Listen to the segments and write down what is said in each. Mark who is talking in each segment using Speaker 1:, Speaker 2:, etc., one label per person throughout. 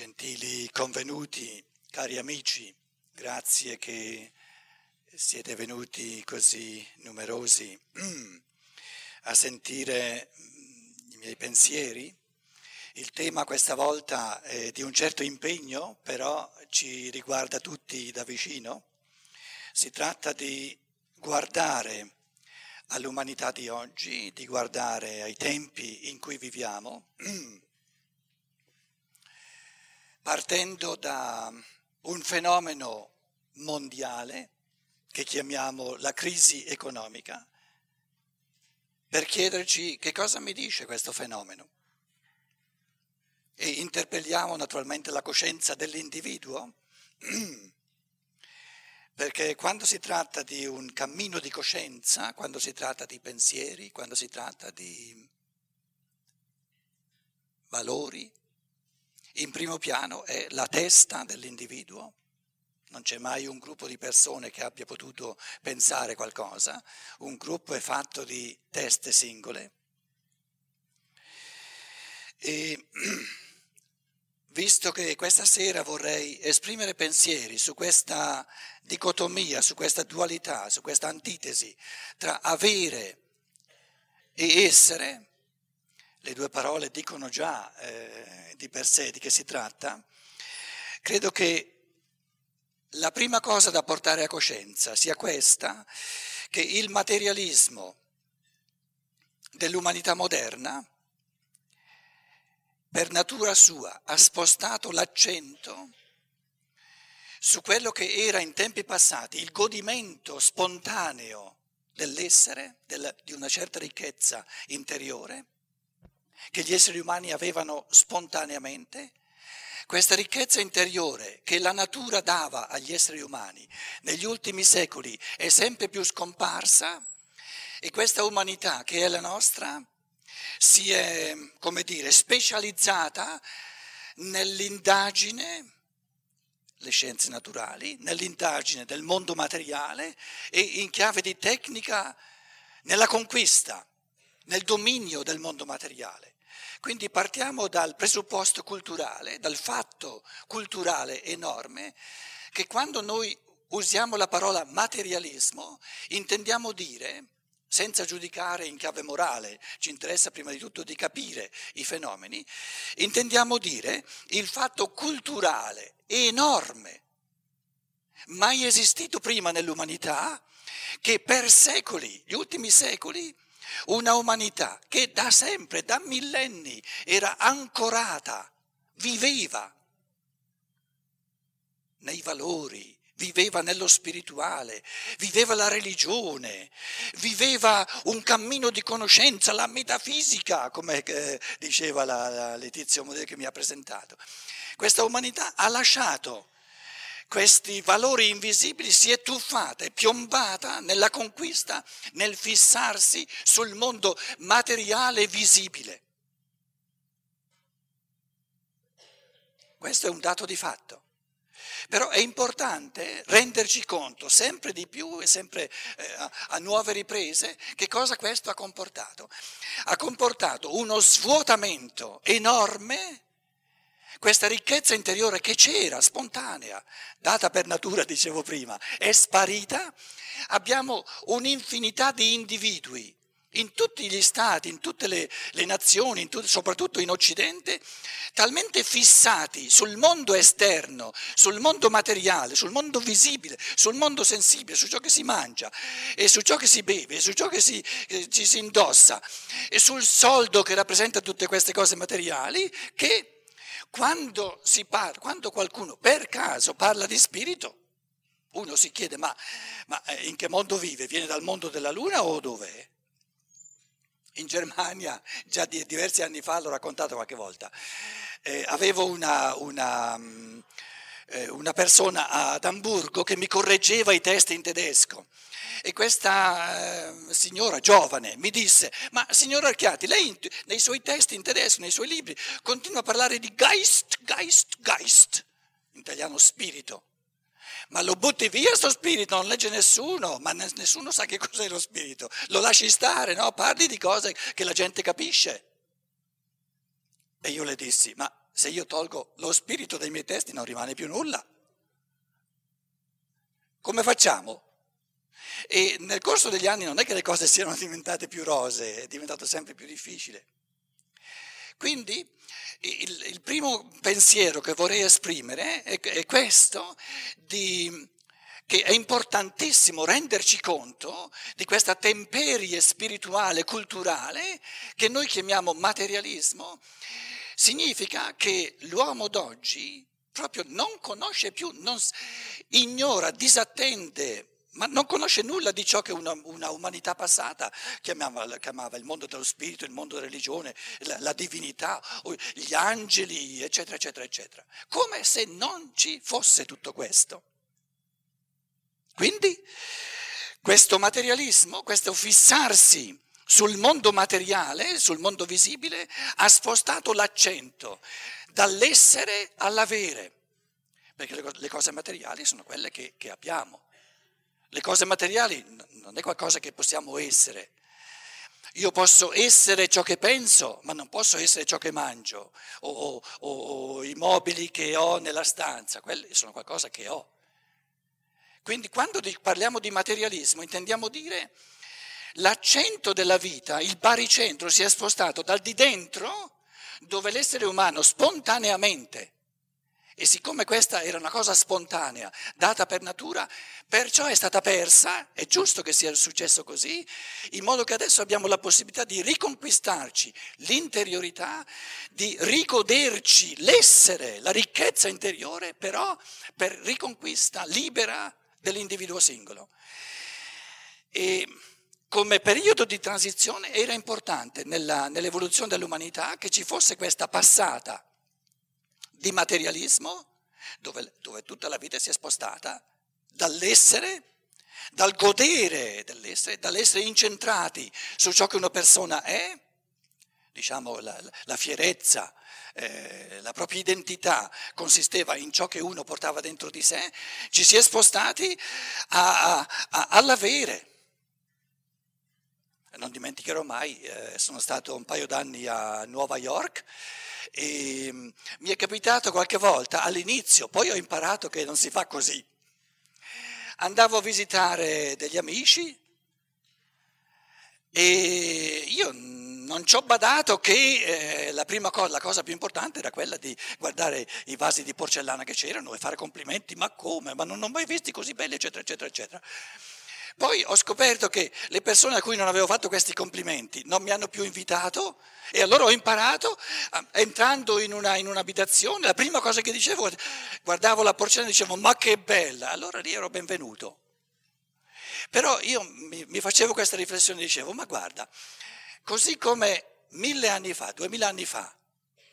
Speaker 1: Gentili convenuti, cari amici, grazie che siete venuti così numerosi a sentire i miei pensieri. Il tema questa volta è di un certo impegno, però ci riguarda tutti da vicino. Si tratta di guardare all'umanità di oggi, di guardare ai tempi in cui viviamo partendo da un fenomeno mondiale che chiamiamo la crisi economica, per chiederci che cosa mi dice questo fenomeno. E interpelliamo naturalmente la coscienza dell'individuo, perché quando si tratta di un cammino di coscienza, quando si tratta di pensieri, quando si tratta di valori, in primo piano è la testa dell'individuo, non c'è mai un gruppo di persone che abbia potuto pensare qualcosa, un gruppo è fatto di teste singole. E visto che questa sera vorrei esprimere pensieri su questa dicotomia, su questa dualità, su questa antitesi tra avere e essere, le due parole dicono già eh, di per sé di che si tratta, credo che la prima cosa da portare a coscienza sia questa, che il materialismo dell'umanità moderna, per natura sua, ha spostato l'accento su quello che era in tempi passati il godimento spontaneo dell'essere, del, di una certa ricchezza interiore, che gli esseri umani avevano spontaneamente, questa ricchezza interiore che la natura dava agli esseri umani negli ultimi secoli è sempre più scomparsa e questa umanità che è la nostra si è, come dire, specializzata nell'indagine, le scienze naturali, nell'indagine del mondo materiale e in chiave di tecnica nella conquista, nel dominio del mondo materiale. Quindi partiamo dal presupposto culturale, dal fatto culturale enorme, che quando noi usiamo la parola materialismo intendiamo dire, senza giudicare in chiave morale, ci interessa prima di tutto di capire i fenomeni, intendiamo dire il fatto culturale enorme, mai esistito prima nell'umanità, che per secoli, gli ultimi secoli, una umanità che da sempre, da millenni, era ancorata, viveva nei valori, viveva nello spirituale, viveva la religione, viveva un cammino di conoscenza, la metafisica, come eh, diceva la, Letizia Modè che mi ha presentato. Questa umanità ha lasciato questi valori invisibili si è tuffata, è piombata nella conquista, nel fissarsi sul mondo materiale visibile. Questo è un dato di fatto. Però è importante renderci conto sempre di più e sempre eh, a nuove riprese che cosa questo ha comportato. Ha comportato uno svuotamento enorme questa ricchezza interiore che c'era, spontanea, data per natura, dicevo prima, è sparita. Abbiamo un'infinità di individui in tutti gli stati, in tutte le, le nazioni, in tut, soprattutto in Occidente, talmente fissati sul mondo esterno, sul mondo materiale, sul mondo visibile, sul mondo sensibile, su ciò che si mangia e su ciò che si beve, su ciò che si, eh, ci si indossa e sul soldo che rappresenta tutte queste cose materiali, che quando, parla, quando qualcuno per caso parla di spirito, uno si chiede ma, ma eh, in che mondo vive? Viene dal mondo della luna o dov'è? In Germania, già di, diversi anni fa, l'ho raccontato qualche volta, eh, avevo una, una, mm, una persona ad Amburgo che mi correggeva i testi in tedesco e questa eh, signora giovane mi disse, ma signor Archiati, lei nei suoi testi in tedesco, nei suoi libri, continua a parlare di Geist, Geist, Geist, in italiano spirito. Ma lo butti via sto spirito, non legge nessuno, ma nessuno sa che cos'è lo spirito. Lo lasci stare, no? Parli di cose che la gente capisce. E io le dissi, ma se io tolgo lo spirito dai miei testi non rimane più nulla. Come facciamo? E nel corso degli anni non è che le cose siano diventate più rose, è diventato sempre più difficile. Quindi il, il primo pensiero che vorrei esprimere è, è questo, di, che è importantissimo renderci conto di questa temperie spirituale, culturale, che noi chiamiamo materialismo, significa che l'uomo d'oggi proprio non conosce più, non, ignora, disattende ma non conosce nulla di ciò che una, una umanità passata chiamava, chiamava, il mondo dello spirito, il mondo della religione, la, la, divinità, gli angeli, eccetera, eccetera, eccetera. Come se non ci fosse tutto questo. Quindi questo materialismo, questo fissarsi sul mondo materiale, sul mondo visibile, ha spostato l'accento dall'essere all'avere, perché le cose materiali sono quelle che, che abbiamo. Le cose materiali non è qualcosa che possiamo essere. Io posso essere ciò che penso, ma non posso essere ciò che mangio, o, o, o i mobili che ho nella stanza, quelli sono qualcosa che ho. Quindi quando parliamo di materialismo intendiamo dire l'accento della vita, il baricentro si è spostato dal di dentro, dove l'essere umano spontaneamente e siccome questa era una cosa spontanea, data per natura, perciò è stata persa, è giusto che sia successo così, in modo che adesso abbiamo la possibilità di riconquistarci l'interiorità, di rigoderci l'essere, la ricchezza interiore, però per riconquista libera dell'individuo singolo. E come periodo di transizione era importante nella, nell'evoluzione dell'umanità che ci fosse questa passata di materialismo, dove, dove tutta la vita si è spostata dall'essere, dal godere dell'essere, dall'essere incentrati su ciò che una persona è, diciamo la, la fierezza, eh, la propria identità consisteva in ciò che uno portava dentro di sé, ci si è spostati a, a, a, all'avere. Non dimenticherò mai, eh, sono stato un paio d'anni a Nuova York e mm, mi è capitato qualche volta all'inizio, poi ho imparato che non si fa così. Andavo a visitare degli amici e io non ci ho badato che eh, la prima cosa, la cosa più importante era quella di guardare i vasi di porcellana che c'erano e fare complimenti, ma come, ma non ho mai visti così belli, eccetera, eccetera, eccetera. Poi ho scoperto che le persone a cui non avevo fatto questi complimenti non mi hanno più invitato e allora ho imparato, entrando in, una, in un'abitazione, la prima cosa che dicevo, guardavo la porcellana e dicevo ma che bella, allora lì ero benvenuto. Però io mi, mi facevo questa riflessione e dicevo, ma guarda, così come mille anni fa, duemila anni fa,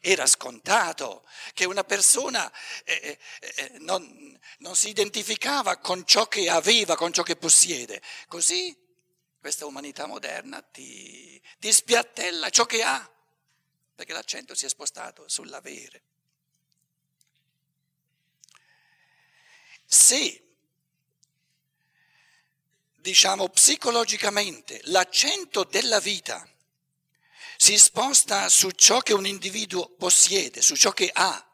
Speaker 1: era scontato che una persona eh, eh, eh, non, non si identificava con ciò che aveva, con ciò che possiede. Così questa umanità moderna ti, ti spiattella ciò che ha, perché l'accento si è spostato sull'avere. Se, diciamo psicologicamente, l'accento della vita si sposta su ciò che un individuo possiede, su ciò che ha,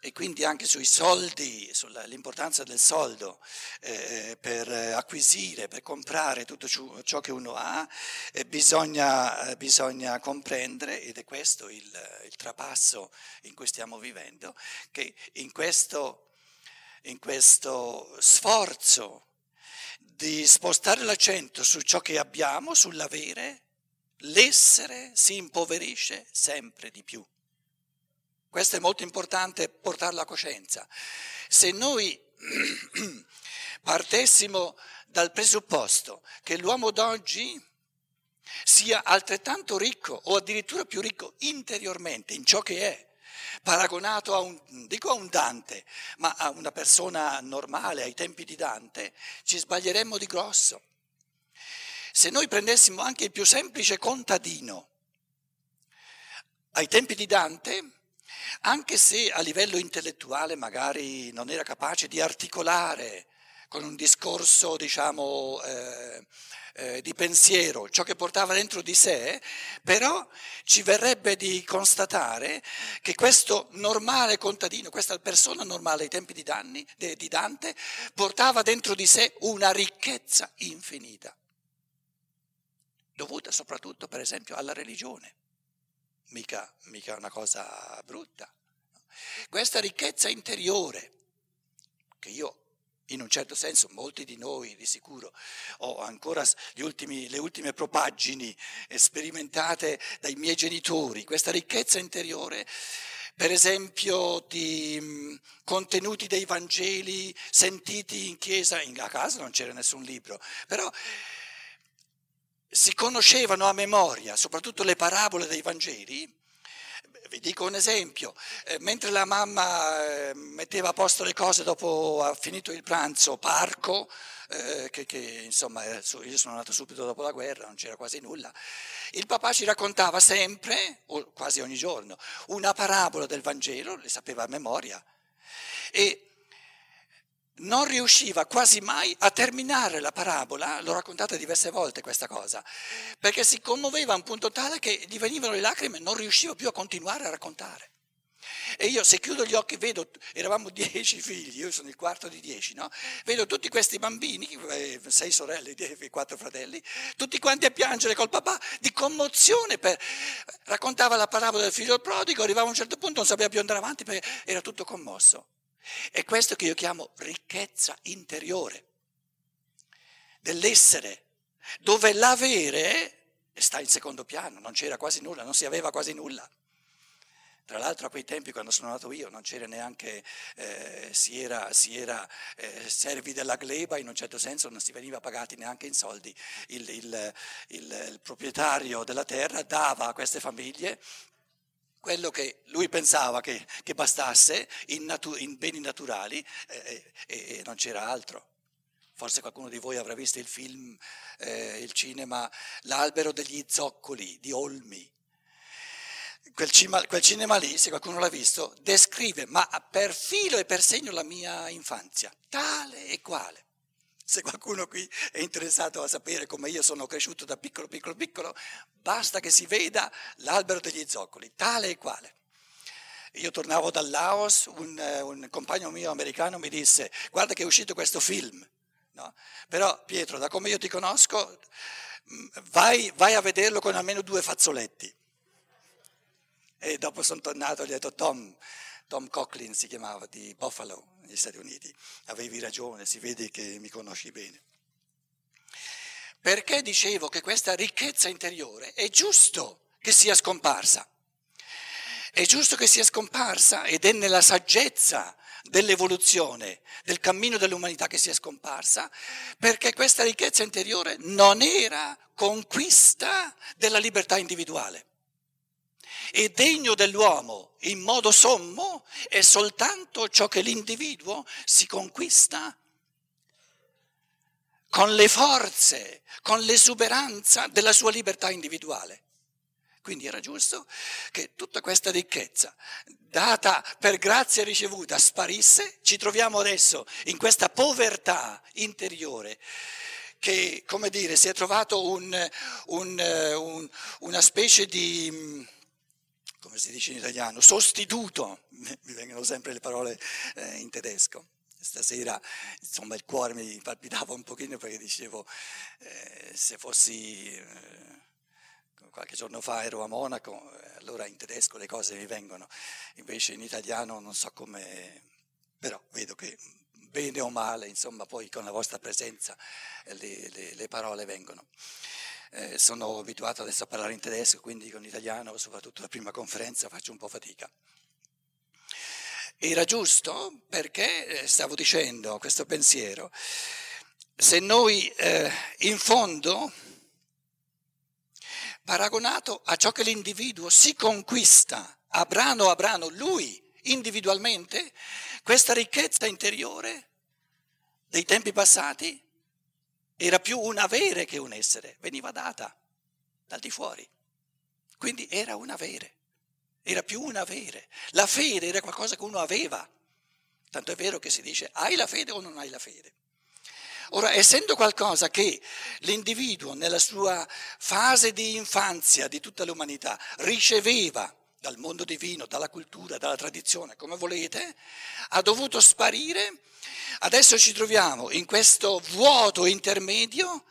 Speaker 1: e quindi anche sui soldi, sull'importanza del soldo eh, per acquisire, per comprare tutto ciò che uno ha, eh, bisogna, eh, bisogna, comprendere, ed è questo il, il, trapasso in cui stiamo vivendo, che in questo, in questo sforzo di spostare l'accento su ciò che abbiamo, sull'avere, l'essere si impoverisce sempre di più. Questo è molto importante portarlo a coscienza. Se noi partessimo dal presupposto che l'uomo d'oggi sia altrettanto ricco o addirittura più ricco interiormente in ciò che è, paragonato a un, dico a un Dante, ma a una persona normale ai tempi di Dante, ci sbaglieremmo di grosso. Se noi prendessimo anche il più semplice contadino, ai tempi di Dante, anche se a livello intellettuale magari non era capace di articolare con un discorso, diciamo, eh, eh, di pensiero, ciò che portava dentro di sé, però ci verrebbe di constatare che questo normale contadino, questa persona normale ai tempi di, Danni, di Dante, portava dentro di sé una ricchezza infinita, dovuta soprattutto, per esempio, alla religione. Mica, mica una cosa brutta. Questa ricchezza interiore, che io in un certo senso molti di noi di sicuro ho ancora ultimi, le ultime propaggini sperimentate dai miei genitori, questa ricchezza interiore, per esempio di contenuti dei Vangeli sentiti in chiesa, a casa non c'era nessun libro, però si conoscevano a memoria, soprattutto le parabole dei Vangeli, vi dico un esempio, eh, mentre la mamma eh, metteva a posto le cose dopo ha finito il pranzo, parco, eh, che, che, insomma io sono nato subito dopo la guerra, non c'era quasi nulla, il papà ci raccontava sempre, o quasi ogni giorno, una parabola del Vangelo, le sapeva a memoria, e non riusciva quasi mai a terminare la parabola, l'ho raccontata diverse volte questa cosa, perché si commuoveva a un punto tale che gli venivano le lacrime e non riusciva più a continuare a raccontare. E io se chiudo gli occhi vedo, eravamo dieci figli, io sono il quarto di dieci, no? Vedo tutti questi bambini, eh, sei sorelle, quattro fratelli, tutti quanti a piangere col papà di commozione. Per... Raccontava la parabola del figlio prodigo, arrivava a un certo punto, non sapeva più andare avanti perché era tutto commosso. È questo che io chiamo ricchezza interiore dell'essere, dove l'avere sta in secondo piano, non c'era quasi nulla, non si aveva quasi nulla. Tra l'altro a quei tempi quando sono nato io non c'era neanche, eh, si era, si era eh, servi della gleba, in un certo senso non si veniva pagati neanche in soldi. Il, il, il, il proprietario della terra dava a queste famiglie quello che lui pensava che, che bastasse in, natu- in, beni naturali eh, e, e, non c'era altro. Forse qualcuno di voi avrà visto il film, eh, il cinema, L'albero degli zoccoli di Olmi. Quel, cima, quel, cinema lì, se qualcuno l'ha visto, descrive, ma per filo e per segno, la mia infanzia, tale e quale. Se qualcuno qui è interessato a sapere come io sono cresciuto da piccolo, piccolo, piccolo, basta che si veda l'albero degli zoccoli, tale e quale. Io tornavo dal Laos, un, un compagno mio americano mi disse, guarda che è uscito questo film. No? Però Pietro, da come io ti conosco, mm, vai, vai a vederlo con almeno due fazzoletti. E dopo sono tornato e gli ho detto, Tom, Tom Coughlin si chiamava, di Buffalo, negli Stati Uniti. Avevi ragione, si vede che mi conosci bene. Perché dicevo che questa ricchezza interiore è giusto che sia scomparsa. È giusto che sia scomparsa ed è nella saggezza dell'evoluzione, del cammino dell'umanità che sia scomparsa, perché questa ricchezza interiore non era conquista della libertà individuale e degno dell'uomo in modo sommo è soltanto ciò che l'individuo si conquista con le forze, con l'esuberanza della sua libertà individuale. Quindi era giusto che tutta questa ricchezza, data per grazia ricevuta, sparisse. Ci troviamo adesso in questa povertà interiore che, come dire, si è trovato un, un, un, una specie di come si dice in italiano, sostituto, mi vengono sempre le parole eh, in tedesco. Stasera insomma il cuore mi palpitava un pochino perché dicevo eh, se fossi eh, qualche giorno fa ero a Monaco, eh, allora in tedesco le cose mi vengono, invece in italiano non so come, però vedo che bene o male, insomma poi con la vostra presenza le, le, le parole vengono eh, sono abituato adesso a parlare in tedesco, quindi con l'italiano, soprattutto la prima conferenza, faccio un po' fatica. Era giusto? Perché, eh, stavo dicendo questo pensiero, se noi eh, in fondo, paragonato a ciò che l'individuo si conquista a brano a brano, lui individualmente, questa ricchezza interiore dei tempi passati era più un avere che un essere, veniva data dal di fuori. Quindi era un avere, era più un avere. La fede era qualcosa che uno aveva. Tanto è vero che si dice hai la fede o non hai la fede. Ora, essendo qualcosa che l'individuo nella sua fase di infanzia di tutta l'umanità riceveva dal mondo divino, dalla cultura, dalla tradizione, come volete, ha dovuto sparire, adesso ci troviamo in questo vuoto intermedio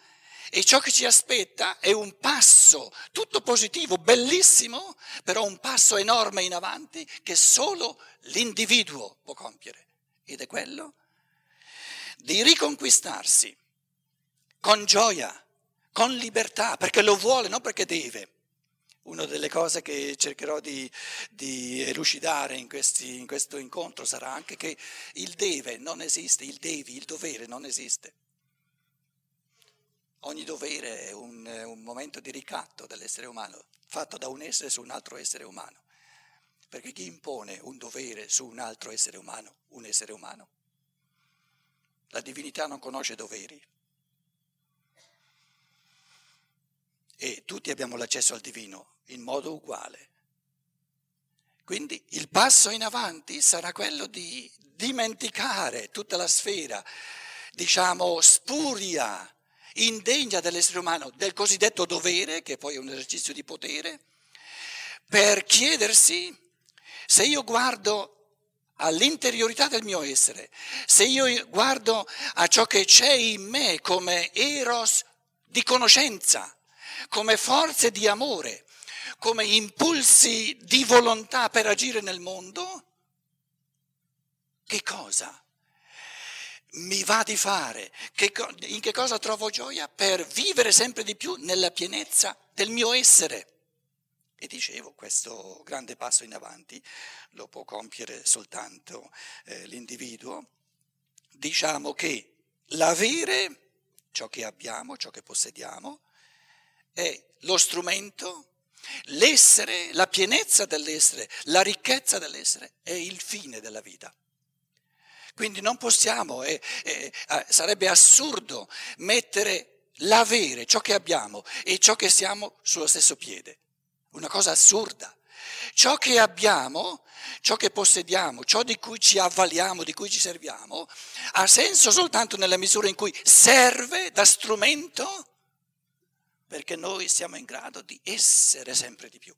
Speaker 1: e ciò che ci aspetta è un passo tutto positivo, bellissimo, però un passo enorme in avanti che solo l'individuo può compiere. Ed è quello di riconquistarsi con gioia, con libertà, perché lo vuole, non perché deve. Una delle cose che cercherò di, di elucidare in, questi, in questo incontro sarà anche che il deve non esiste, il devi, il dovere non esiste. Ogni dovere è un, un, momento di ricatto dell'essere umano, fatto da un essere su un altro essere umano. Perché chi impone un dovere su un altro essere umano, un essere umano? La divinità non conosce doveri. E tutti abbiamo l'accesso al divino in modo uguale. Quindi il passo in avanti sarà quello di dimenticare tutta la sfera, diciamo, spuria indegna dell'essere umano del cosiddetto dovere, che poi è un esercizio di potere, per chiedersi se io guardo all'interiorità del mio essere, se io guardo a ciò che c'è in me come eros di conoscenza, come forze di amore, come impulsi di volontà per agire nel mondo, che cosa mi va di fare, che, in che cosa trovo gioia per vivere sempre di più nella pienezza del mio essere. E dicevo, questo grande passo in avanti lo può compiere soltanto eh, l'individuo. Diciamo che l'avere, ciò che abbiamo, ciò che possediamo, è lo strumento, l'essere, la pienezza dell'essere, la ricchezza dell'essere è il fine della vita. Quindi non possiamo, eh, eh, sarebbe assurdo mettere l'avere, ciò che abbiamo e ciò che siamo sullo stesso piede. Una cosa assurda. Ciò che abbiamo, ciò che possediamo, ciò di cui ci avvaliamo, di cui ci serviamo, ha senso soltanto nella misura in cui serve da strumento perché noi siamo in grado di essere sempre di più.